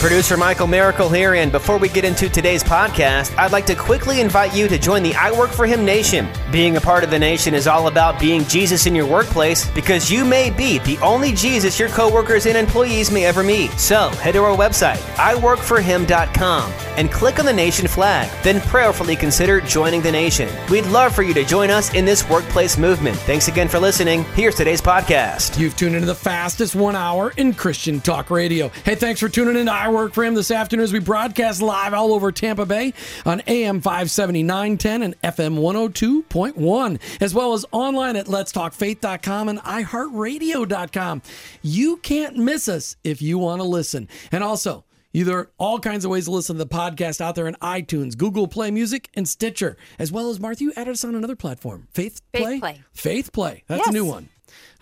Producer Michael Miracle here, and before we get into today's podcast, I'd like to quickly invite you to join the I Work for Him Nation. Being a part of the nation is all about being Jesus in your workplace because you may be the only Jesus your coworkers and employees may ever meet. So head to our website, iworkforhim.com, and click on the nation flag. Then prayerfully consider joining the nation. We'd love for you to join us in this workplace movement. Thanks again for listening. Here's today's podcast. You've tuned into the fastest one hour in Christian Talk Radio. Hey, thanks for tuning in to I Work for Him this afternoon as we broadcast live all over Tampa Bay on AM 570 910 and FM 102.1, as well as online at letstalkfaith.com and iHeartRadio.com. You can't miss us if you want to listen. And also, you, there are all kinds of ways to listen to the podcast out there in iTunes, Google Play Music, and Stitcher, as well as Martha. You added us on another platform, Faith, Faith Play. Play. Faith Play. That's a new one.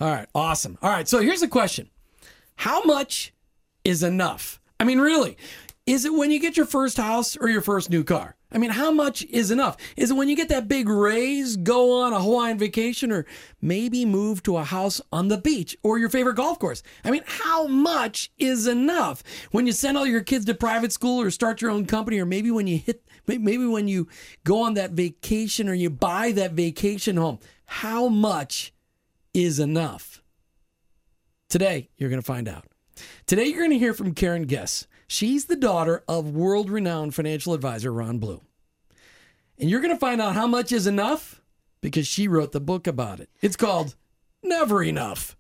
All right, awesome. All right, so here's the question: How much is enough? I mean, really, is it when you get your first house or your first new car? I mean, how much is enough? Is it when you get that big raise, go on a Hawaiian vacation, or maybe move to a house on the beach or your favorite golf course? I mean, how much is enough? When you send all your kids to private school or start your own company, or maybe when you hit, maybe when you go on that vacation or you buy that vacation home, how much is enough? Today, you're going to find out. Today, you're going to hear from Karen Guess. She's the daughter of world renowned financial advisor Ron Blue. And you're going to find out how much is enough because she wrote the book about it. It's called Never Enough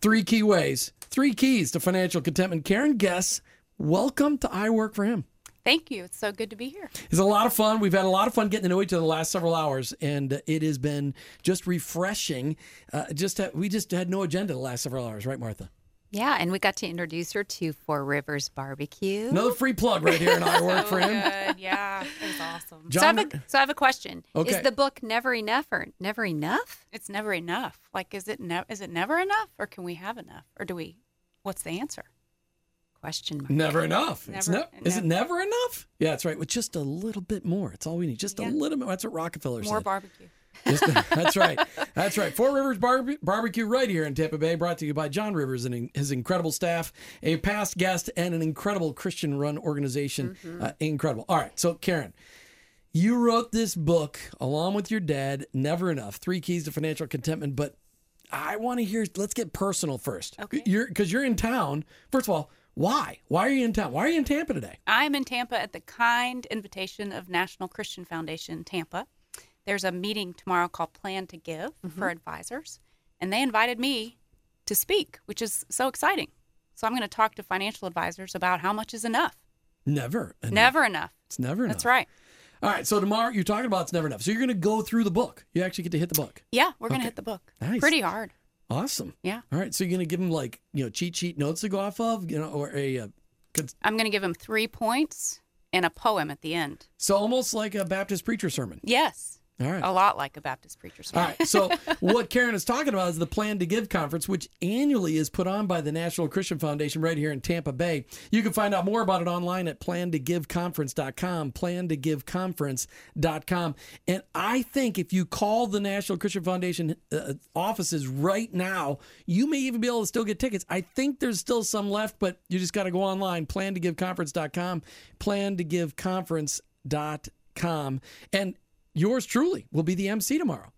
Three Key Ways, Three Keys to Financial Contentment. Karen Guess, welcome to I Work for Him. Thank you. It's so good to be here. It's a lot of fun. We've had a lot of fun getting to know each other the last several hours, and it has been just refreshing. Uh, just ha- we just had no agenda the last several hours, right, Martha? Yeah, and we got to introduce her to Four Rivers Barbecue. Another free plug right here, in I work for him. Good. Yeah, it was awesome. So I, have a, so I have a question. Okay. Is the book never enough or never enough? It's never enough. Like, is it ne- is it never enough, or can we have enough, or do we? What's the answer? Question mark. never enough. It's Never- is it never enough? Yeah, that's right. With just a little bit more. It's all we need. Just a little bit. More. That's what Rockefeller More said. barbecue. That's right. That's right. Four Rivers Barbe- Barbecue right here in Tampa Bay, brought to you by John Rivers and his incredible staff, a past guest, and an incredible Christian run organization. Uh, incredible. All right. So, Karen, you wrote this book along with your dad, Never Enough Three Keys to Financial Contentment. But I want to hear, let's get personal first. Okay. You're, Because you're in town. First of all, why? Why are you in town? Why are you in Tampa today? I'm in Tampa at the kind invitation of National Christian Foundation Tampa. There's a meeting tomorrow called Plan to Give for advisors, and they invited me to speak, which is so exciting. So I'm going to talk to financial advisors about how much is enough. Never. Enough. Never enough. It's never enough. That's right. All right. So, tomorrow you're talking about it's never enough. So, you're going to go through the book. You actually get to hit the book. Yeah, we're going to hit the book. Nice. Pretty hard. Awesome. Yeah. All right. So you're gonna give them like you know cheat sheet notes to go off of, you know, or a uh, cons- I'm going to give them three points and a poem at the end. so almost like a Baptist preacher sermon. Yes. All right. A lot like a Baptist preacher. All sermon. So what Karen is talking about is the Plan to Give conference, which annually is put on by the National Christian Foundation right here in Tampa Bay. You can find out more about it online at plantogiveconference.com, plantogiveconference.com. And I think if you call the National Christian Foundation uh, offices right now, you may even be able to still get tickets. I think there's still some left, but you just got to go online, plantogiveconference.com, plantogiveconference.com. And yours truly will be the MC tomorrow.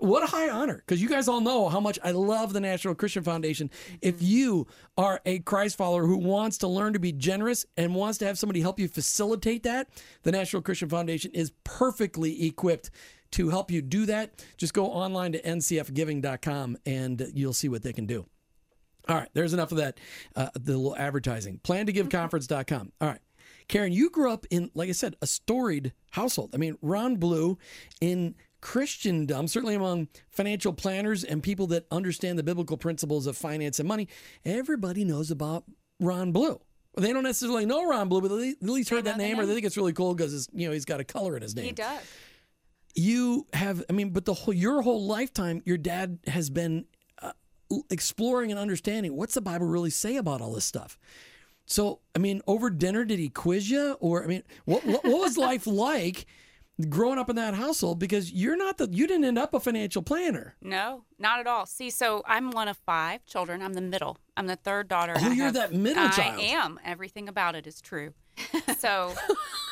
What a high honor, because you guys all know how much I love the National Christian Foundation. If you are a Christ follower who wants to learn to be generous and wants to have somebody help you facilitate that, the National Christian Foundation is perfectly equipped to help you do that. Just go online to ncfgiving.com and you'll see what they can do. All right, there's enough of that, uh, the little advertising. Plan to give conference.com. All right. Karen, you grew up in, like I said, a storied household. I mean, Ron Blue in Christendom, certainly among financial planners and people that understand the biblical principles of finance and money, everybody knows about Ron Blue. They don't necessarily know Ron Blue, but they at least heard that name, or they think it's really cool because you know he's got a color in his name He does. you have i mean but the whole your whole lifetime your dad has been uh, exploring and understanding what's the bible really say about all this stuff so i mean over dinner did he quiz you or i mean what what, what was life like growing up in that household because you're not the you didn't end up a financial planner No, not at all. See, so I'm one of five children. I'm the middle. I'm the third daughter. Oh, I you're have- that middle I child. I am. Everything about it is true. So,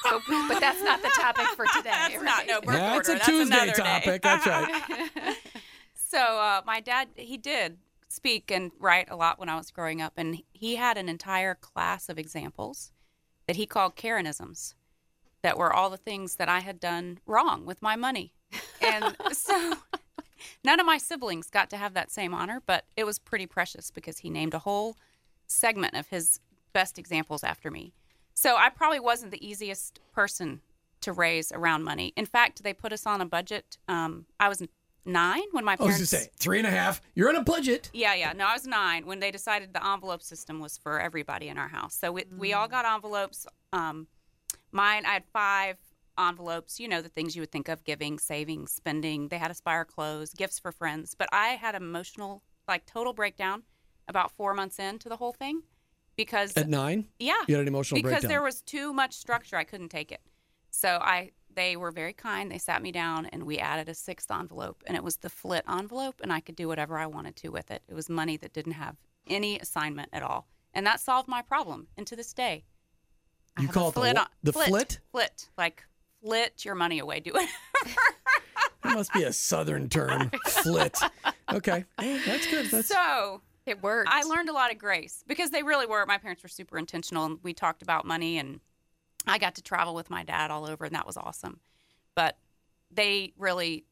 but, but that's not the topic for today. That's not- no, birth That's order. a That's Tuesday another day. topic. That's right. so uh, my dad, he did speak and write a lot when I was growing up, and he had an entire class of examples that he called Karenisms, that were all the things that I had done wrong with my money, and so none of my siblings got to have that same honor, but it was pretty precious because he named a whole segment of his best examples after me. So I probably wasn't the easiest person to raise around money. In fact, they put us on a budget. Um, I was nine when my I was to say three and a half. You're on a budget. Yeah, yeah. No, I was nine when they decided the envelope system was for everybody in our house. So we, we all got envelopes. Um, mine, I had five envelopes. You know the things you would think of: giving, saving, spending. They had Aspire clothes, gifts for friends. But I had emotional, like total breakdown, about four months into the whole thing, because At nine, yeah, you had an emotional because breakdown. there was too much structure. I couldn't take it. So I they were very kind. They sat me down and we added a sixth envelope and it was the flit envelope and I could do whatever I wanted to with it. It was money that didn't have any assignment at all. And that solved my problem. And to this day, I You have a call it the flit wha- on- the flit? Flit. Like flit your money away. Do it. that must be a southern term. Flit. Okay, Hey, that's good. That's so It worked. I learned a lot of grace because they really were. My parents were super intentional, and we talked about money, and I got to travel with my dad all over, and that was awesome. But they really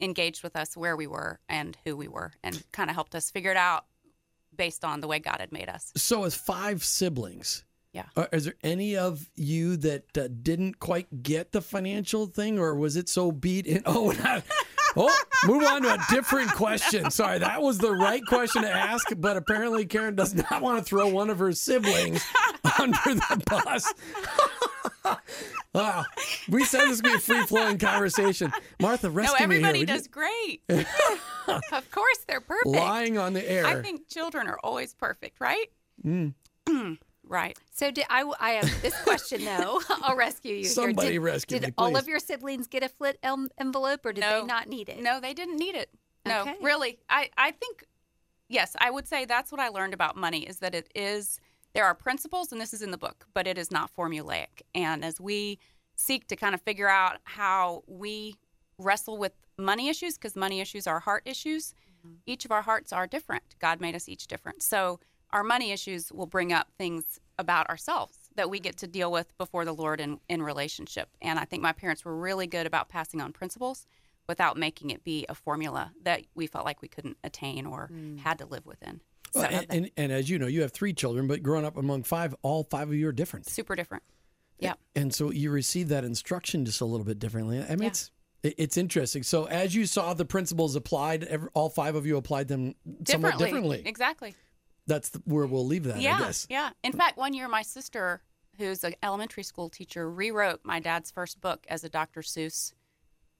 engaged with us where we were and who we were, and kind of helped us figure it out based on the way God had made us. so. As five siblings, Yeah. are, is there any of you that uh, didn't quite get the financial thing, or was it so beat in? Oh, oh, move on to a different question. Sorry, that was the right question to ask, but apparently Karen does not want to throw one of her siblings under the bus. wow, we said this would be a free flowing conversation. Martha, No, rescue me here. everybody would you? does great. of course, they're perfect. Lying on the air. I think children are always perfect, right? Mm. right. So did I? I have this question though. I'll rescue you. Somebody here. Did, rescue Did me, all of your siblings get a flit em- envelope, or did No. they not need it? No, they didn't need it. No, Okay. really. I, I think, yes, I would say that's what I learned about money is that it is, there are principles, and this is in the book, but it is not formulaic. And as we seek to kind of figure out how we wrestle with money issues, because money issues are heart issues, mm-hmm. each of our hearts are different. God made us each different. So our money issues will bring up things about ourselves that we get to deal with before the Lord in, in relationship. And I think my parents were really good about passing on principles without making it be a formula that we felt like we couldn't attain or mm. had to live within. So Well, and, and, and as you know, you have three children, but growing up among five, all five of you are different. super different. Yeah. And so you receive that instruction just a little bit differently. I mean, Yeah. it's it's interesting. So as you saw the principles applied, ev all five of you applied them somewhat differently. Exactly. That's the, where we'll leave that, I yeah. guess. Yeah. In fact, one year my sister, who's an elementary school teacher, rewrote my dad's first book as a Dr. Seuss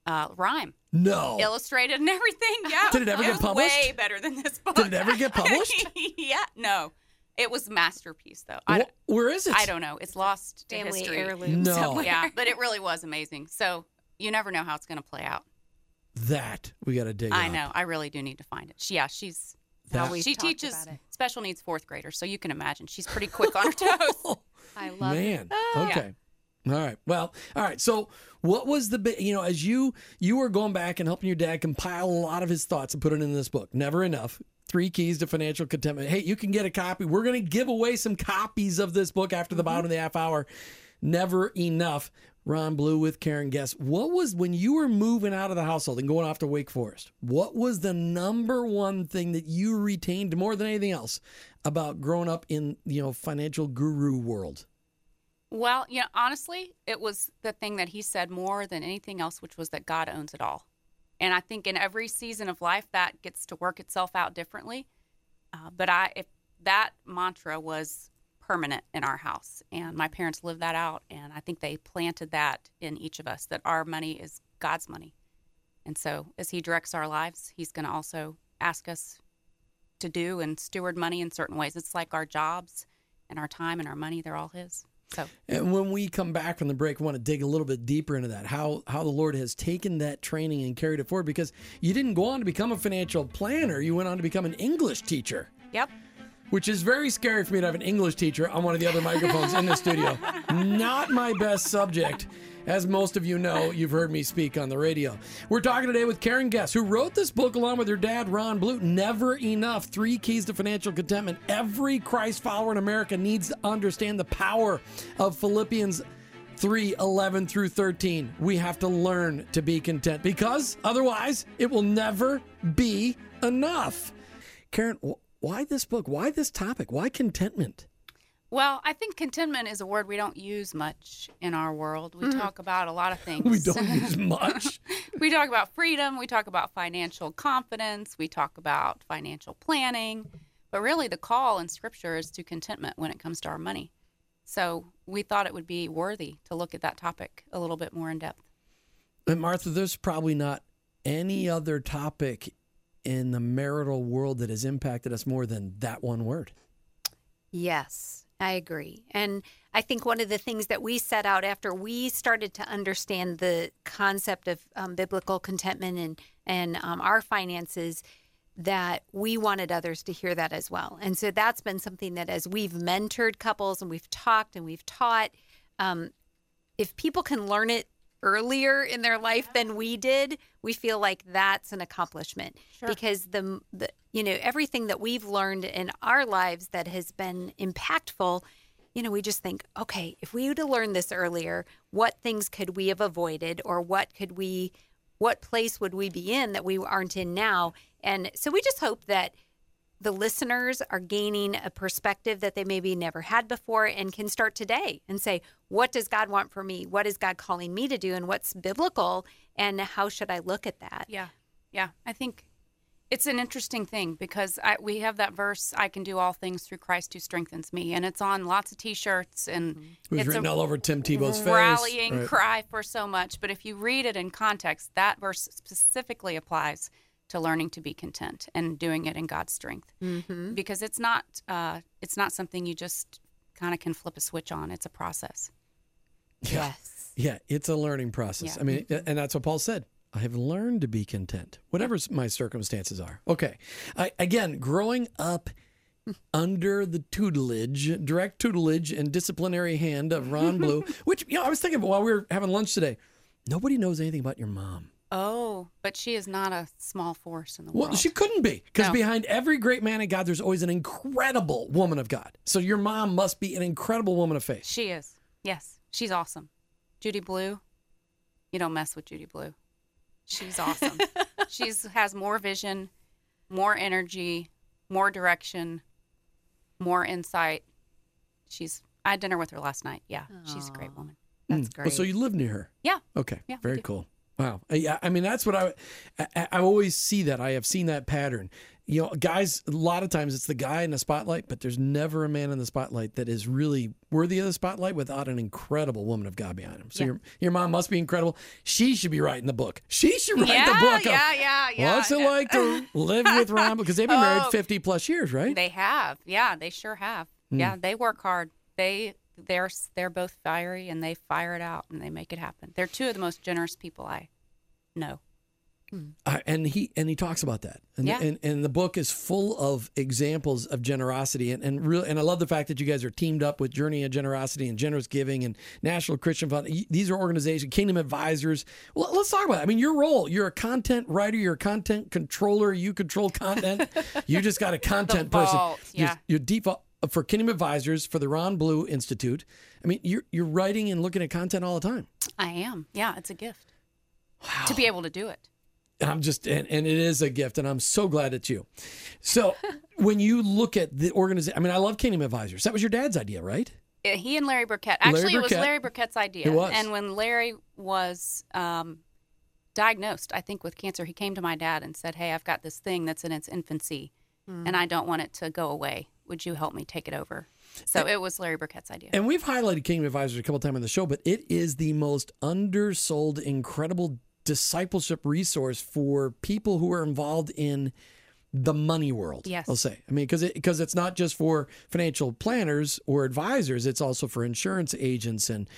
uh, rhyme, No. illustrated and everything. Yeah. Did it ever get published? Way better than this book. Did it ever get published? yeah. No. It was masterpiece though. I, Wh- where is it? I don't know. It's lost to Family history. heirloom No. somewhere. Yeah, but it really was amazing. So you never know how it's going to play out. That we got to dig I up. know. I really do need to find it. She, yeah, she's That- We've she teaches about it. special needs fourth graders, so you can imagine she's pretty quick on her toes. Oh, I love it. Man. Oh, okay. All right. Well, all right. So, what was the bit, you know, as you you were going back and helping your dad compile a lot of his thoughts and put it in this book. Never enough. Three keys to financial contentment. Hey, you can get a copy. We're going to give away some copies of this book after the mm-hmm. bottom of the half hour. Never enough. Ron Blue with Karen Guess. What was when you were moving out of the household and going off to Wake Forest? What was the number one thing that you retained more than anything else about growing up in you know financial guru world? well, you know, honestly, it was the thing that he said more than anything else, which was that God owns it all. And I think in every season of life that gets to work itself out differently. Uh, but I, if that mantra was permanent in our house, and my parents lived that out, and I think they planted that in each of us that our money is God's money. And so, as He directs our lives, He's going to also ask us to do and steward money in certain ways. It's like our jobs and our time and our money, they're all His. So, And when we come back from the break, we want to dig a little bit deeper into that. How how the Lord has taken that training and carried it forward because you didn't go on to become a financial planner, you went on to become an English teacher. yep. Which is very scary for me to have an English teacher on one of the other microphones in the studio. Not my best subject. As most of you know, you've heard me speak on the radio. We're talking today with Karen Guess, who wrote this book along with her dad, Ron Blue. Never Enough Three Keys to Financial Contentment. Every Christ follower in America needs to understand the power of Philippians 3 11 through 13. We have to learn to be content because otherwise it will never be enough. Karen, why this book? Why this topic? Why contentment? Well, I think contentment is a word we don't use much in our world. We mm-hmm. talk about a lot of things. We don't use much. we talk about freedom, we talk about financial confidence, we talk about financial planning, but really the call in scripture is to contentment when it comes to our money. So we thought it would be worthy to look at that topic a little bit more in depth. And Martha, there's probably not any other topic in the marital world that has impacted us more than that one word. Yes, I agree. And I think one of the things that we set out after we started to understand the concept of um, biblical contentment and and um, our finances, that we wanted others to hear that as well. And so that's been something that as we've mentored couples and we've talked and we've taught, um, if people can learn it earlier in their life than we did, we feel like that's an accomplishment because the, the you know everything that we've learned in our lives that has been impactful, you know, we just think, okay, if we would have learned this earlier, what things could we have avoided or what could we what place would we be in that we aren't in now? And so we just hope that the listeners are gaining a perspective that they maybe never had before and can start today and say, what does God want for me? What is God calling me to do? And what's biblical? And how should I look at that? Yeah. Yeah. I think it's an interesting thing because I, we have that verse, I can do all things through Christ who strengthens me. And it's on lots of t shirts and mm-hmm. It was it's written a all over Tim Tebow's face. rallying Right. cry for so much. But if you read it in context, that verse specifically applies to learning to be content and doing it in God's strength. Mm-hmm. Because it's not uh, it's not something you just kind of can flip a switch on. It's a process. Yes. Yeah, it's a learning process. Yeah. I mean, and that's what Paul said. I have learned to be content, whatever my circumstances are. Okay. I, again, growing up under the tutelage, direct tutelage and disciplinary hand of Ron Blue, which, you know, I was thinking while we were having lunch today, nobody knows anything about your mom. Oh, but she is not a small force in the Well, world. she couldn't be because No. behind every great man of God, there's always an incredible woman of God. So your mom must be an incredible woman of faith. She is. Yes, she's awesome. Judy Blue, you don't mess with Judy Blue. She's awesome. she's has more vision, more energy, more direction, more insight. She's. I had dinner with her last night. Yeah, she's a great woman. That's Oh, great. so you live near her. Yeah. Okay. Yeah, Very do. cool. Wow. Uh, Yeah. I mean, that's what I, I, I always see that. I have seen that pattern. You know, guys, a lot of times it's the guy in the spotlight, but there's never a man in the spotlight that is really worthy of the spotlight without an incredible woman of God behind him. So Yeah. your, your mom must be incredible. She should be writing the book. She should write yeah, the book. of, yeah, yeah, yeah. What's it like to live with Ron? Because they've been married Oh. 50 plus years, right? They have. Yeah, they sure have. Yeah, they work hard. They they're they're both fiery and they fire it out and they make it happen. They're two of the most generous people I know. Uh, and he and he talks about that and, Yeah. and and the book is full of examples of generosity and and real and I love the fact that you guys are teamed up with Journey of Generosity and Generous Giving and National Christian Fund these are organizations Kingdom Advisors well, let's talk about it I mean your role you're a content writer you're a content controller you control content you just got a content person vault, yeah. you're default for Kingdom Advisors for the Ron Blue Institute I mean you're you're writing and looking at content all the time I am. Yeah, it's a gift to be able to do it. And I'm just, and, and it is a gift, and I'm so glad it's you. So when you look at the organization, I mean, I love Kingdom Advisors. That was your dad's idea, right? Uh, He and Larry Burkett. Larry Actually, it was Larry Burkett's idea. It was. And when Larry was um, diagnosed, I think with cancer, he came to my dad and said, "Hey, I've got this thing that's in its infancy, and I don't want it to go away. Would you help me take it over?" So it was Larry Burkett's idea. And we've highlighted Kingdom Advisors a couple times on the show, but it is the most undersold, incredible discipleship resource for people who are involved in the money world. Yes. I'll say. I mean, because it, because it's not just for financial planners or advisors; it's also for insurance agents and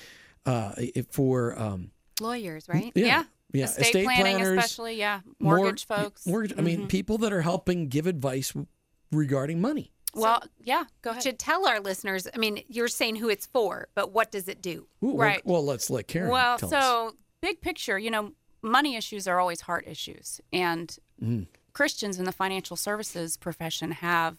uh, for um, Lawyers, right? yeah, yeah. yeah, Estate, planning, especially. Yeah. mor- Mortgage folks. Mortgage. I mean, people that are helping give advice regarding money. Well, yeah, go ahead. should tell our listeners. I mean, you're saying who it's for, but what does it do? Ooh, Right. Well, let's let Karen. Well, tell us. so big picture, you know, money issues are always heart issues, and Mm-hmm. Christians in the financial services profession have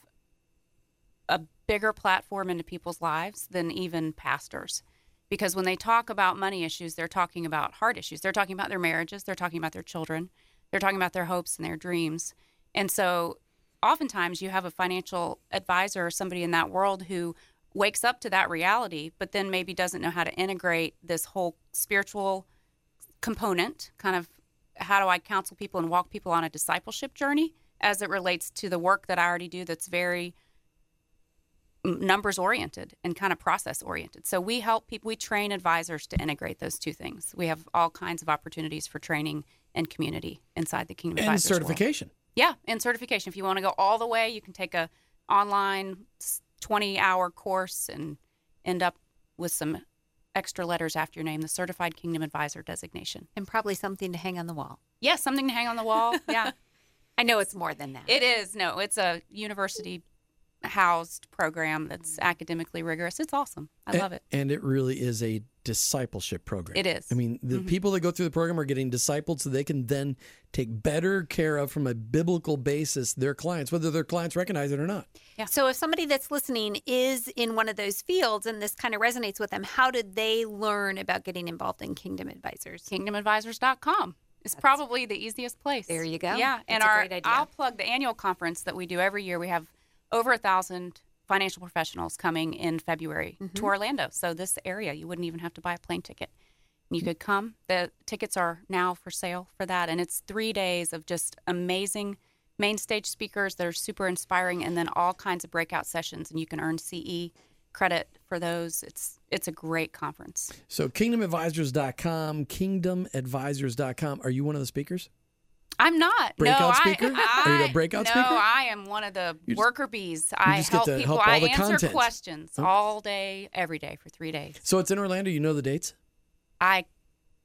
a bigger platform into people's lives than even pastors. Because when they talk about money issues, they're talking about heart issues. They're talking about their marriages, they're talking about their children, they're talking about their hopes and their dreams. And so oftentimes you have a financial advisor or somebody in that world who wakes up to that reality, but then maybe doesn't know how to integrate this whole spiritual component kind of how do I counsel people and walk people on a discipleship journey as it relates to the work that I already do that's very numbers oriented and kind of process oriented. So we help people, we train advisors to integrate those two things. We have all kinds of opportunities for training and community inside the Kingdom and Advisors world. Yeah, and certification. If you want to go all the way, you can take a online 20 hour course and end up with some extra letters after your name, the Certified Kingdom Advisor designation. And probably something to hang on the wall. Yeah, something to hang on the wall. Yeah, I know it's more than that. it is. No, it's a university housed program that's academically rigorous. It's awesome. I love it. And it really is a discipleship program. It is. I mean, the Mm-hmm. people that go through the program are getting discipled so they can then take better care of, from a biblical basis, their clients, whether their clients recognize it or not. Yeah. So, if somebody that's listening is in one of those fields and this kind of resonates with them, how did they learn about getting involved in Kingdom Advisors? kingdomadvisors.com is probably the easiest place. There you go. Yeah, and That's a our I'll plug the annual conference that we do every year. We have over a thousand financial professionals coming in February Mm-hmm. to Orlando. So this area, you wouldn't even have to buy a plane ticket. You could come. The tickets are now for sale for that, and it's three days of just amazing main stage speakers that are super inspiring, and then all kinds of breakout sessions, and you can earn CE credit for those. It's it's a great conference. So, kingdomadvisors.com, kingdomadvisors.com. Are you one of the speakers? I'm not. Breakout no, speaker? I, Are you a I- breakout no, speaker? I am one of the just- worker bees. I help people. help all I the answer content. questions oh. all day, every day for three days. So, it's in Orlando. You know the dates? I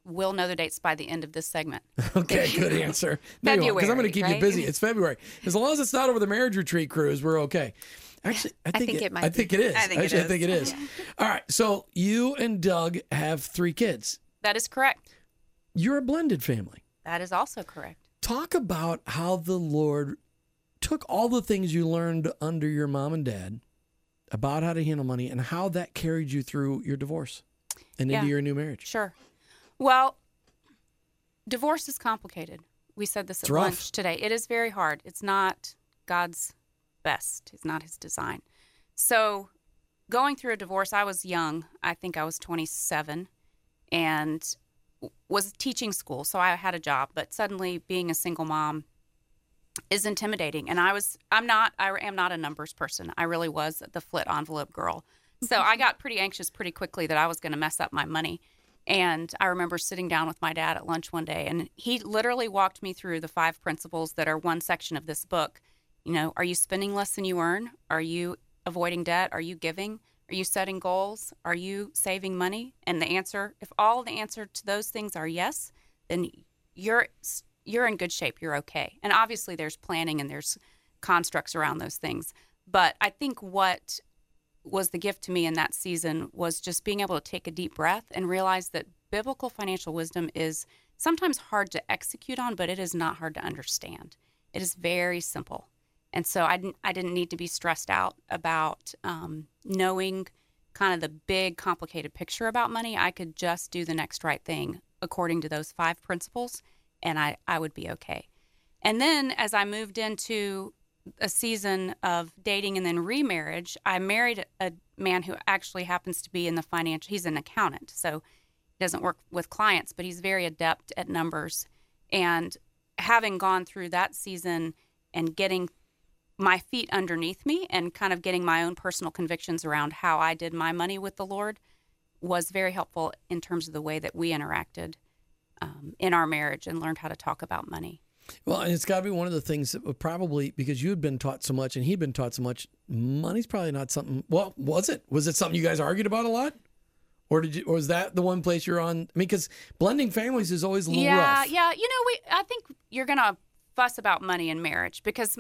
will know the dates by the end of this segment. Okay, good answer. February Because I'm going to February, keep you busy. It's February. As long as it's not over the marriage retreat cruise, we're okay. Actually, I think, think it might I be. think it is. I think it Actually, I think it is. All right. So you and Doug have three kids. That is correct. You're a blended family. That is also correct. Talk about how the Lord took all the things you learned under your mom and dad about how to handle money and how that carried you through your divorce and into your new marriage. Sure. Well, divorce is complicated. We said this It's at rough. lunch today. It is very hard. It's not God's best. It's not his design. So, going through a divorce, I was young. I think I was 27 and was teaching school. So, I had a job, but suddenly being a single mom is intimidating. And I was, I'm not, I am not a numbers person. I really was the flit envelope girl. So I got pretty anxious pretty quickly that I was going to mess up my money. And I remember sitting down with my dad at lunch one day, and he literally walked me through the five principles that are one section of this book. You know, are you spending less than you earn? Are you avoiding debt? Are you giving? Are you setting goals? Are you saving money? And the answer, if all the answer to those things are yes, then you're you're in good shape. You're okay. And obviously, there's planning and there's constructs around those things. But I think what was the gift to me in that season was just being able to take a deep breath and realize that biblical financial wisdom is sometimes hard to execute on, but it is not hard to understand. It is very simple. And so I didn't, I didn't need to be stressed out about um, knowing kind of the big, complicated picture about money. I could just do the next right thing according to those five principles, and I, I would be okay. And then as I moved into a season of dating and then remarriage, I married a man who actually happens to be in the financial, he's an accountant. So he doesn't work with clients, but he's very adept at numbers. And having gone through that season and getting my feet underneath me and kind of getting my own personal convictions around how I did my money with the Lord was very helpful in terms of the way that we interacted um, in our marriage and learned how to talk about money. Well, and it's got to be one of the things that would probably because you had been taught so much and he'd been taught so much. Money's probably not something. Well, was it? Was it something you guys argued about a lot, or did you? Or was that the one place you're on? I mean, because blending families is always a little yeah, rough. yeah. You know, we I think you're gonna fuss about money in marriage because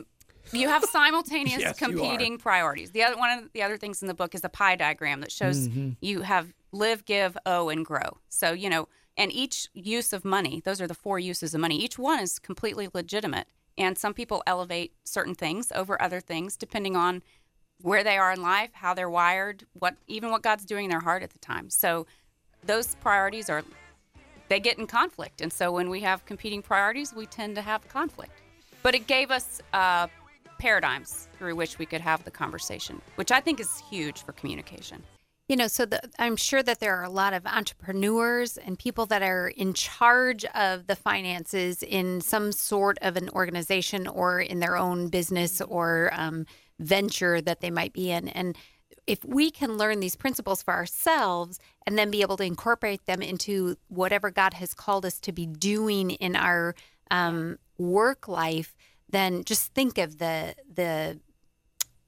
you have simultaneous Yes, competing priorities. The other one of the other things in the book is a pie diagram that shows Mm-hmm. you have live, give, owe, and grow. So you know, and each use of money, those are the four uses of money. Each one is completely legitimate, and some people elevate certain things over other things depending on where they are in life, how they're wired, what even what God's doing in their heart at the time. So those priorities are they get in conflict, and so when we have competing priorities, we tend to have conflict. But it gave us uh, paradigms through which we could have the conversation, which I think is huge for communication. You know, so the, I'm sure that there are a lot of entrepreneurs and people that are in charge of the finances in some sort of an organization or in their own business or um, venture that they might be in. And if we can learn these principles for ourselves and then be able to incorporate them into whatever God has called us to be doing in our um, work life, then just think of the the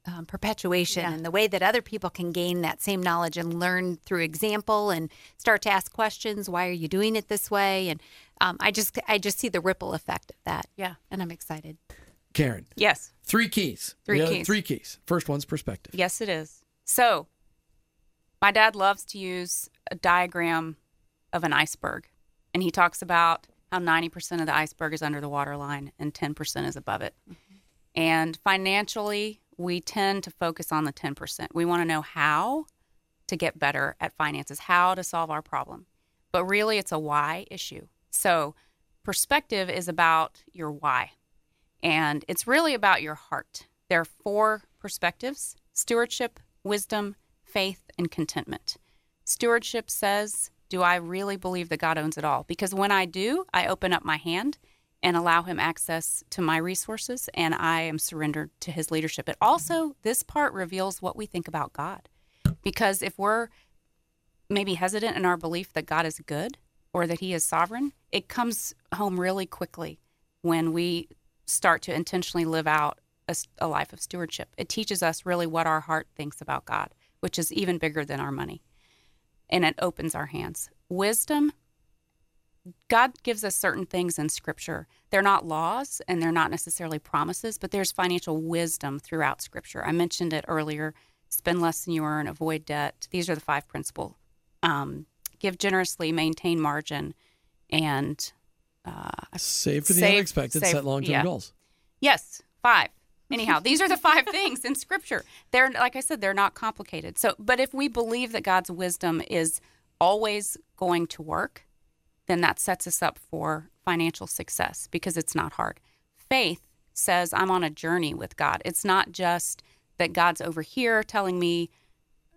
um, perpetuation Yeah. and the way that other people can gain that same knowledge and learn through example and start to ask questions. Why are you doing it this way? And um, I just I just see the ripple effect of that. Yeah. and I'm excited. Karen, Yes. three keys. Three keys. Three keys. First one's perspective. Yes, it is. So, my dad loves to use a diagram of an iceberg, and he talks about how 90% of the iceberg is under the waterline and 10% is above it. Mm-hmm. And financially, we tend to focus on the 10%. We want to know how to get better at finances, how to solve our problem. But really, it's a why issue. So, perspective is about your why, and it's really about your heart. There are four perspectives stewardship, wisdom, faith, and contentment. Stewardship says, Do I really believe that God owns it all? Because when I do, I open up my hand and allow Him access to my resources, and I am surrendered to His leadership. It also, this part reveals what we think about God. Because if we're maybe hesitant in our belief that God is good or that He is sovereign, it comes home really quickly when we start to intentionally live out a life of stewardship. It teaches us really what our heart thinks about God, which is even bigger than our money. And it opens our hands. Wisdom, God gives us certain things in Scripture. They're not laws and they're not necessarily promises, but there's financial wisdom throughout Scripture. I mentioned it earlier spend less than you earn, avoid debt. These are the five principles. Um, give generously, maintain margin, and uh, Save for the Save- unexpected, save- set long term yeah. goals. Yes, five. Anyhow, these are the five things in scripture. They're like I said, they're not complicated. So, but if we believe that God's wisdom is always going to work, then that sets us up for financial success because it's not hard. Faith says I'm on a journey with God. It's not just that God's over here telling me,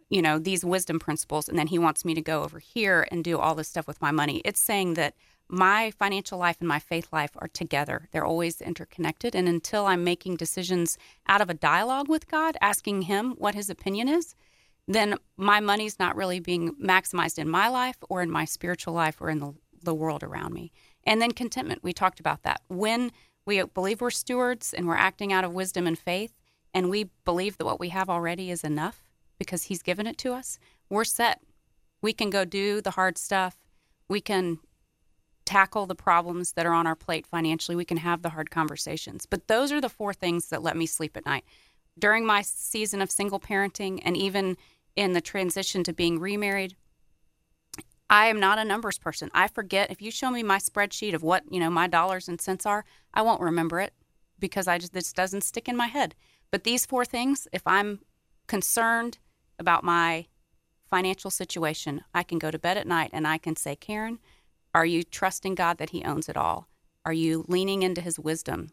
you know, these wisdom principles and then he wants me to go over here and do all this stuff with my money. It's saying that my financial life and my faith life are together. They're always interconnected. And until I'm making decisions out of a dialogue with God, asking Him what His opinion is, then my money's not really being maximized in my life or in my spiritual life or in the, the world around me. And then contentment, we talked about that. When we believe we're stewards and we're acting out of wisdom and faith, and we believe that what we have already is enough because He's given it to us, we're set. We can go do the hard stuff. We can tackle the problems that are on our plate financially. We can have the hard conversations. But those are the four things that let me sleep at night. During my season of single parenting and even in the transition to being remarried, I am not a numbers person. I forget if you show me my spreadsheet of what, you know, my dollars and cents are, I won't remember it because I just this doesn't stick in my head. But these four things, if I'm concerned about my financial situation, I can go to bed at night and I can say, Karen, are you trusting God that He owns it all? Are you leaning into His wisdom?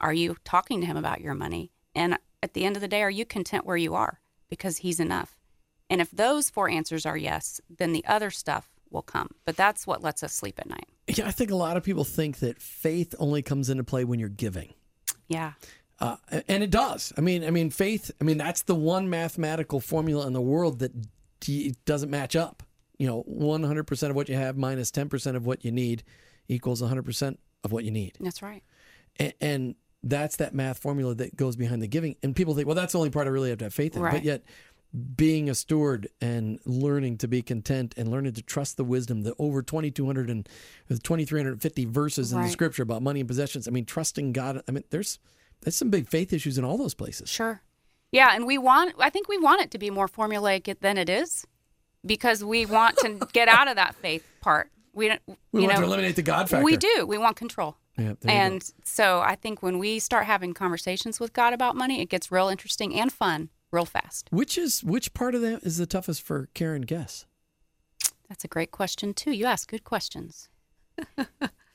Are you talking to Him about your money? And at the end of the day, are you content where you are? Because He's enough. And if those four answers are yes, then the other stuff will come. But that's what lets us sleep at night. Yeah, I think a lot of people think that faith only comes into play when you're giving. Yeah. Uh, and it does. I mean, I mean, faith. I mean, that's the one mathematical formula in the world that d- doesn't match up. You know, one hundred percent of what you have minus minus ten percent of what you need equals one hundred percent of what you need, That's right. and, and that's that math formula that goes behind the giving. And people think, well, that's the only part I really have to have faith in. Right. But yet, being a steward and learning to be content and learning to trust the wisdom, the over 2,200 and uh, 2,350 verses in the scripture about money and possessions. I mean, trusting God. I mean, there's That's some big faith issues in all those places. Sure. Yeah, and we want I think we want it to be more formulaic than it is because we want to get out of that faith part. We don't We you want know, to eliminate the God factor. We do. We want control. Yeah, and so I think when we start having conversations with God about money, it gets real interesting and fun real fast. Which is which part of that is the toughest for Karen Guess? That's a great question too. You ask good questions.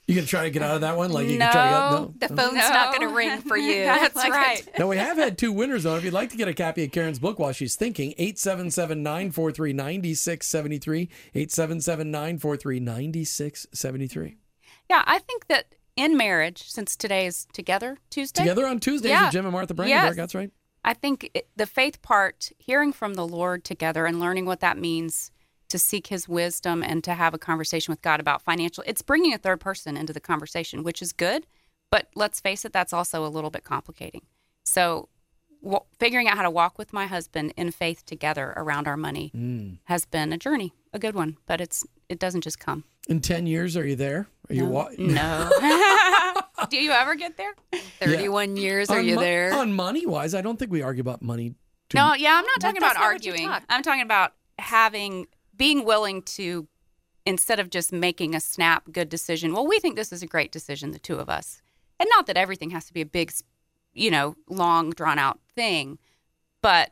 You gonna try to get out of that one? Like you can try to get, No. The phone's not going to ring for you. That's Like, right. Now we have had two winners though. If you'd like to get a copy of Karen's book while she's thinking, 877-943-9673, 877-943-9673. Yeah, I think that in marriage, since today is Together Tuesday, Together on Tuesdays Yeah. with Jim and Martha Brangenberg, Yes. that's right. I think it, the faith part, hearing from the Lord together and learning what that means to seek his wisdom and to have a conversation with God about financial, it's bringing a third person into the conversation, which is good. But let's face it, that's also a little bit complicating. So, w- figuring out how to walk with my husband in faith together around our money Mm. has been a journey, a good one. But it's it doesn't just come. In 10 years, are you there? Are you wa- No. Do you ever get there? 31 years, are on you mo- there? On money wise, I don't think we argue about money. Too No, yeah, I'm not talking that's about not what you arguing. talk. I'm talking about having being willing to instead of just making a snap good decision. Well, we think this is a great decision, the two of us. And not that everything has to be a big, you know, long drawn out thing, but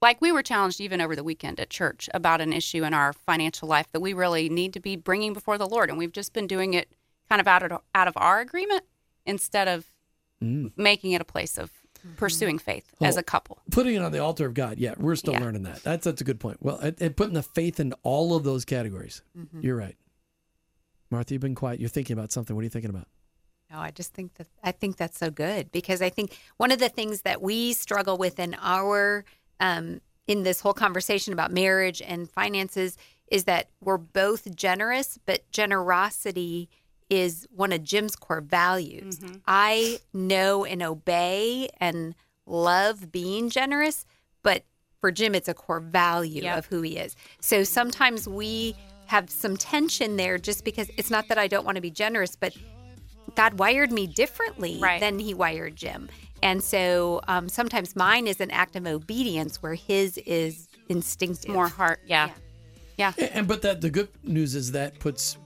like we were challenged even over the weekend at church about an issue in our financial life that we really need to be bringing before the Lord, and we've just been doing it kind of out of out of our agreement instead of Mm. making it a place of pursuing faith as a couple. Putting it on the altar of God. Yeah, we're still Yeah. learning that. That's that's a good point. Well, and, and putting the faith in all of those categories. Mm-hmm. You're right. Martha, you've been quiet. You're thinking about something. What are you thinking about? No, I just think that I think that's so good because I think one of the things that we struggle with in our um, in this whole conversation about marriage and finances is that we're both generous, but generosity is one of Jim's core values. I know and obey and love being generous, but for Jim, it's a core value Yep. of who he is. So sometimes we have some tension there just because it's not that I don't want to be generous, but God wired me differently Right. than he wired Jim. And so um, sometimes mine is an act of obedience where his is instinctive. more heart. Yeah. Yeah. And, and but that the good news is that puts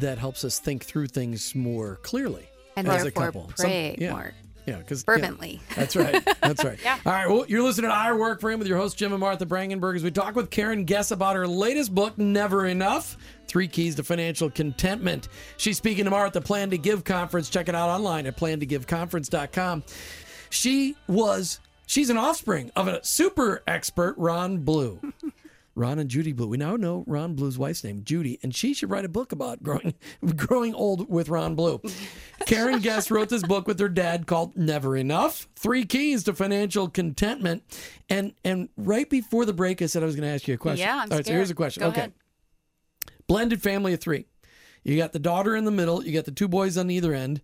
that helps us think through things more clearly And as a couple. pray yeah, more Yeah, because fervently. That's right. That's right. Yeah. All right. Well, you're listening to I Work for Him with your host, Jim and Martha Brangenberg, as we talk with Karen Guess about her latest book, Never Enough Three Keys to Financial Contentment. She's speaking tomorrow at the Plan to Give conference. Check it out online at plantogiveconference.com. She was, she's an offspring of a super expert, Ron Blue. Ron and Judy Blue. We now know Ron Blue's wife's name, Judy, and she should write a book about growing growing old with Ron Blue. Karen Guess wrote this book with her dad called Never Enough: Three Keys to Financial Contentment. And and right before the break, I said I was going to ask you a question. Yeah, I'm All right, so here's a question. Go okay. ahead. Blended family of three. You got the daughter in the middle. You got the two boys on either end.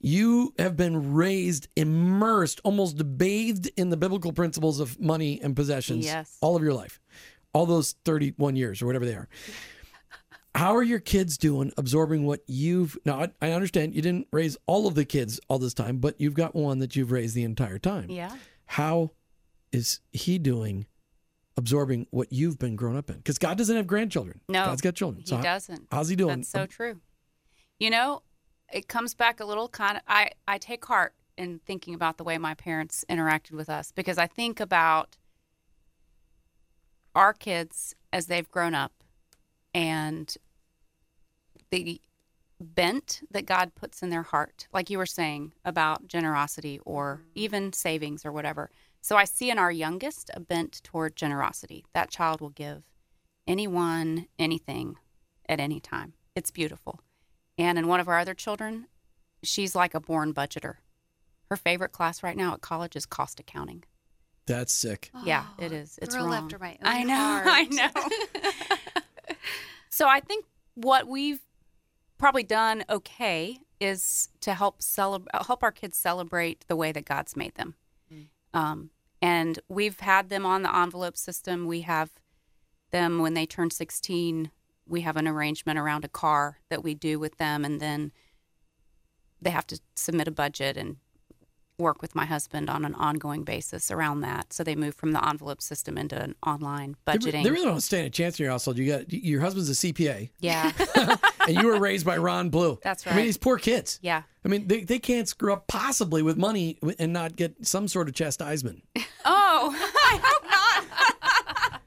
You have been raised, immersed, almost bathed in the biblical principles of money and possessions Yes. all of your life, all those 31 years or whatever they are. How are your kids doing absorbing what you've now? I, I understand you didn't raise all of the kids all this time, but you've got one that you've raised the entire time. Yeah. How is he doing absorbing what you've been grown up in? Because God doesn't have grandchildren. No, God's got children. He So how- doesn't. How's he doing? That's so true. You know, it comes back a little kind of. I I take heart in thinking about the way my parents interacted with us because I think about our kids as they've grown up and the bent that God puts in their heart, like you were saying about generosity or even savings or whatever. So I see in our youngest a bent toward generosity. That child will give anyone anything at any time. It's beautiful. And in one of our other children, she's like a born budgeter. Her favorite class right now at college is cost accounting. That's sick. yeah, it is. It's girl wrong. after my own I know. heart. I know. so I think what we've probably done okay is to help celebrate, help our kids celebrate the way that God's made them. Um, and we've had them on the envelope system. We have them when they turn 16. We have an arrangement around a car that we do with them, and then they have to submit a budget. And work with my husband on an ongoing basis around that. So they moved from the envelope system into an online budgeting. they really don't stand a chance in your household. You got your husband's a CPA, yeah, and you were raised by Ron Blue. That's right. I mean, these poor kids. yeah. I mean, they, they can't screw up possibly with money and not get some sort of chastisement. Oh, I hope not.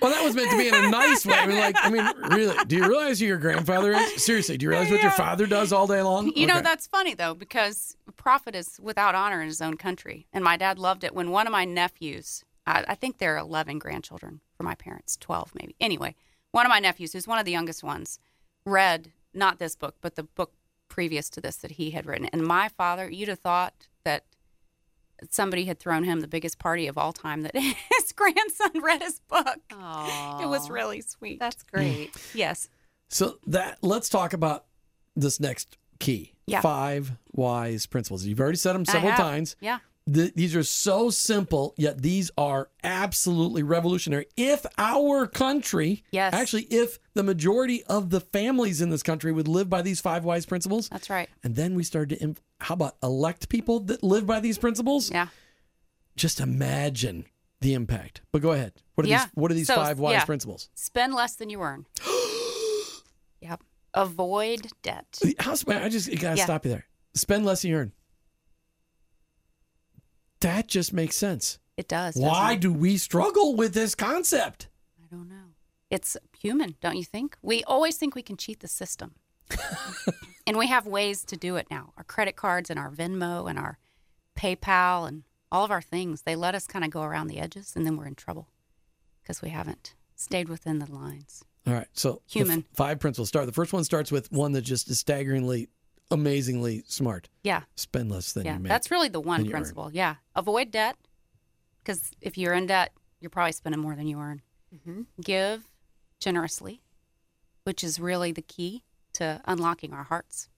Well, that was meant to be in a nice way. I mean, like, I mean, really, do you realize who your grandfather is? Seriously, do you realize what your father does all day long? You know, that's funny though, because prophet is without honor in his own country. And my dad loved it when one of my nephews, I, I think there are 11 grandchildren for my parents, 12 maybe. Anyway, one of my nephews, who's one of the youngest ones, read not this book, but the book previous to this that he had written. And my father, you'd have thought that somebody had thrown him the biggest party of all time that his grandson read his book. Oh, It was really sweet. That's great. yes. So that let's talk about this next key. Yeah. Five wise principles. You've already said them several times. Yeah. Th- these are so simple, yet these are absolutely revolutionary. If our country, Yes. actually, if the majority of the families in this country would live by these five wise principles, That's right. and then we started to, imp- how about elect people that live by these principles? Yeah. Just imagine the impact. But go ahead. What are Yeah. these? What are these So, five wise yeah. principles? Spend less than you earn. Avoid debt. I just gotta Yeah. stop you there. Spend less than you earn. That just makes sense. It does. Why it? do we struggle with this concept? I don't know. It's human, don't you think? We always think we can cheat the system. and we have ways to do it now. Our credit cards and our Venmo and our PayPal and all of our things, they let us kind of go around the edges and then we're in trouble because we haven't stayed within the lines. All right, so the f- five principles start. The first one starts with one that just is staggeringly, amazingly smart. Yeah. Spend less than yeah. you make. That's really the one than you earn. principle. Yeah. Avoid debt because if you're in debt, you're probably spending more than you earn. Mm-hmm. Give generously, which is really the key to unlocking our hearts.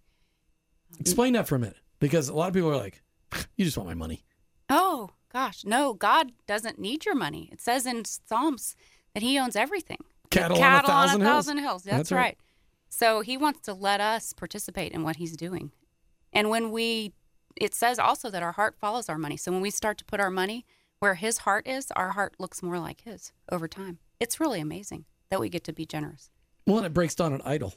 Explain that for a minute, because a lot of people are like, "You just want my money." Oh, gosh. No, God doesn't need your money. It says in Psalms that He owns everything. Cattle, on a thousand on a hills. thousand hills. That's, That's right. right. So He wants to let us participate in what He's doing. And when we, it says also that our heart follows our money. So when we start to put our money where His heart is, our heart looks more like His over time. It's really amazing that we get to be generous. Well, and it breaks down an idol,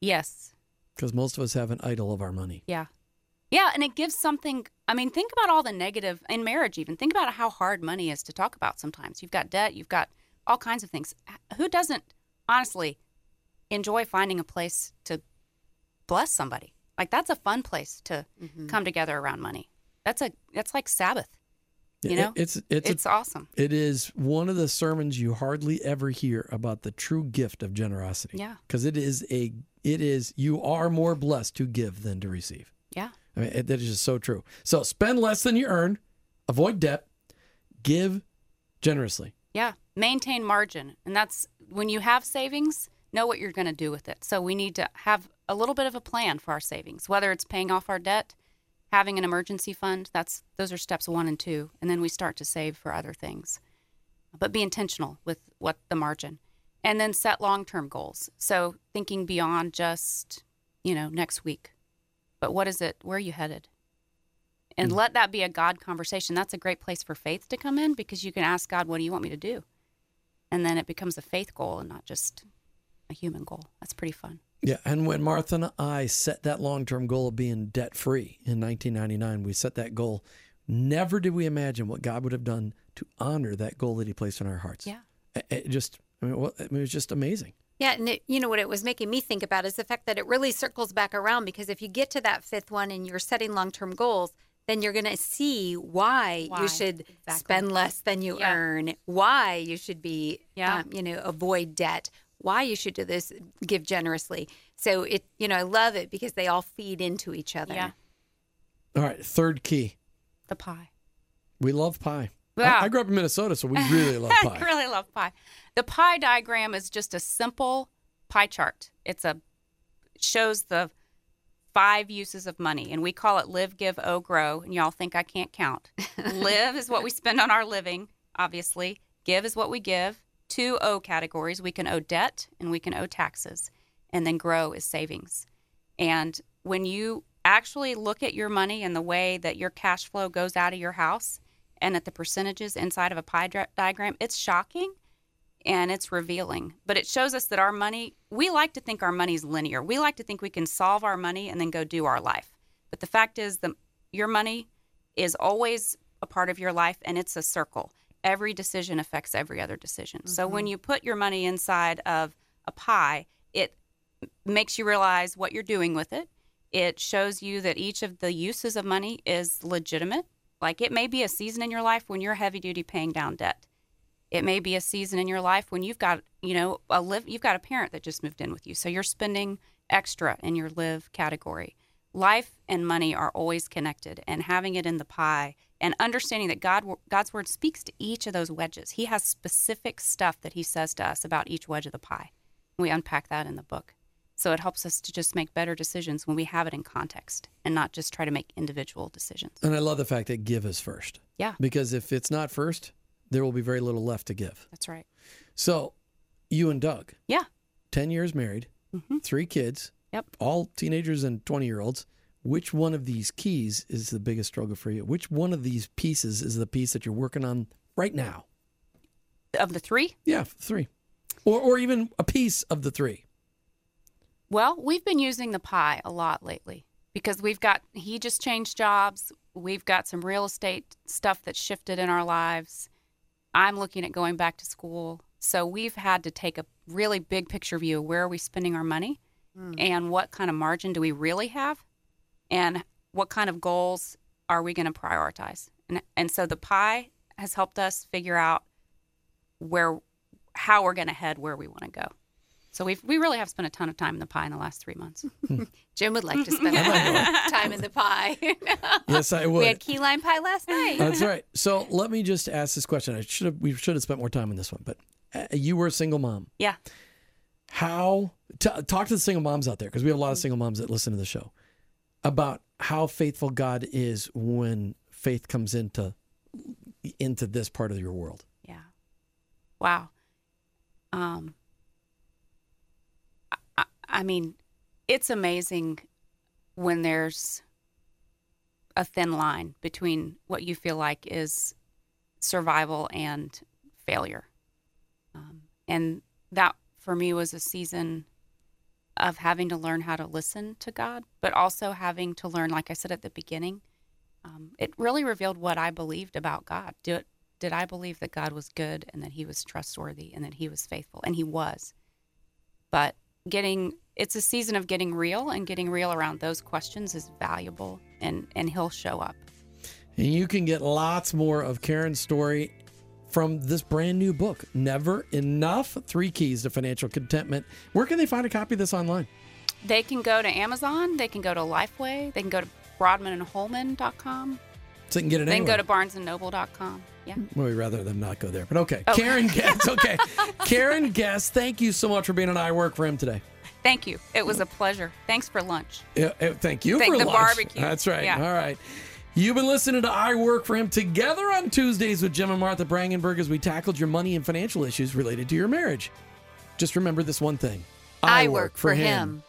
Yes. because most of us have an idol of our money. Yeah. Yeah, and it gives something. I mean, think about all the negative in marriage, even. Think about how hard money is to talk about sometimes. You've got debt, you've got all kinds of things. Who doesn't, honestly, enjoy finding a place to bless somebody? Like, that's a fun place to mm-hmm. come together around money. That's a that's like Sabbath. You know, it's it's, it's a, awesome. it is one of the sermons you hardly ever hear about the true gift of generosity. Yeah. because it is a it is you are more blessed to give than to receive. Yeah. I mean, it, that is just so true. So spend less than you earn, avoid debt, give generously. Yeah, maintain margin. And that's when you have savings, know what you're going to do with it. So we need to have a little bit of a plan for our savings, whether it's paying off our debt, having an emergency fund. That's those are steps 1 and 2, and then we start to save for other things. But be intentional with what the margin. And then set long-term goals. So thinking beyond just, you know, next week. But what is it? Where are you headed? And mm. let that be a God conversation. That's a great place for faith to come in because you can ask God, what do you want me to do? And then it becomes a faith goal and not just a human goal. That's pretty fun. Yeah, and when Martha and I set that long-term goal of being debt-free in 1999, we set that goal. Never did we imagine what God would have done to honor that goal that He placed in our hearts. Yeah. It, just, I mean, it was just amazing. Yeah, and it, you know what it was making me think about is the fact that it really circles back around because if you get to that fifth one and you're setting long-term goals, then you're going to see why, Why, you should exactly. spend less than you Yeah. earn, why you should be, Yeah. um, you know, avoid debt, why you should do this, give generously. So it, you know, I love it because they all feed into each other. Yeah. All right, third key. The pie. We love pie. I- I, grew up in Minnesota, so we really love pie. I really love pie. The pie diagram is just a simple pie chart. It's a shows the five uses of money, and we call it live, give, owe, grow. And y'all think I can't count. live is what we spend on our living, obviously. Give is what we give. Two O categories: we can owe debt and we can owe taxes, and then grow is savings. And when you actually look at your money and the way that your cash flow goes out of your house and at the percentages inside of a pie diagram, it's shocking and it's revealing. But it shows us that our money, we like to think our money is linear. We like to think we can solve our money and then go do our life. But the fact is, that your money is always a part of your life and it's a circle. Every decision affects every other decision. So mm-hmm. when you put your money inside of a pie, it makes you realize what you're doing with it. It shows you that each of the uses of money is legitimate. Like it may be a season in your life when you're heavy duty paying down debt. It may be a season in your life when you've got, you know, a live you've got a parent that just moved in with you. So you're spending extra in your live category. Life and money are always connected and having it in the pie and understanding that God God's word speaks to each of those wedges. He has specific stuff that he says to us about each wedge of the pie. We unpack that in the book. So it helps us to just make better decisions when we have it in context and not just try to make individual decisions. And I love the fact that give is first. Yeah. Because if it's not first, there will be very little left to give. That's right. So, you and Doug, Yeah. 10 years married, mm-hmm. three kids, Yep. all teenagers and 20 year olds. Which one of these keys is the biggest struggle for you? Which one of these pieces is the piece that you're working on right now? Of the three, Yeah, three. Or, or even a piece of the three. Well, we've been using the pie a lot lately because we've got, he just changed jobs. We've got some real estate stuff that's shifted in our lives. I'm looking at going back to school. So we've had to take a really big picture view of where are we spending our money hmm. and what kind of margin do we really have and what kind of goals are we going to prioritize. And, and so the pie has helped us figure out where, how we're going to head where we want to go. So we've, we really have spent a ton of time in the pie in the last three months. Jim would like to spend a lot of time in the pie. Yes, I would. we had key lime pie last night. That's right. So let me just ask this question. I should have we should have spent more time on this one, but uh, you were a single mom. Yeah. How t- talk to the single moms out there because we have a lot of single moms that listen to the show about how faithful God is when faith comes into into this part of your world. Yeah. Wow. Um, I, I, mean, it's amazing when there's a thin line between what you feel like is survival and failure. Um, and that for me was a season of having to learn how to listen to God, but also having to learn, like I said at the beginning, um, it really revealed what I believed about God. Did, did I believe that God was good and that He was trustworthy and that He was faithful? And He was. But getting, it's a season of getting real, and getting real around those questions is valuable, and, and He'll show up. And you can get lots more of Karen's story from this brand new book, Never Enough Three Keys to Financial Contentment. Where can they find a copy of this online? They can go to Amazon, they can go to Lifeway, they can go to BroadmanandHolman.com, So they can get it they can anywhere. go to BarnesandNoble.com. Yeah. Mm. Well, we'd rather them not go there, but okay. Oh. Karen Guess, okay. Karen Guess, thank you so much for being on I Work for Him today. Thank you. It was a pleasure. Thanks for lunch. Yeah, thank you Thank for the lunch. barbecue. That's right. Yeah. All right. You've been listening to I Work for Him together on Tuesdays with Jim and Martha Brangenberg as we tackled your money and financial issues related to your marriage. Just remember this one thing I work for him.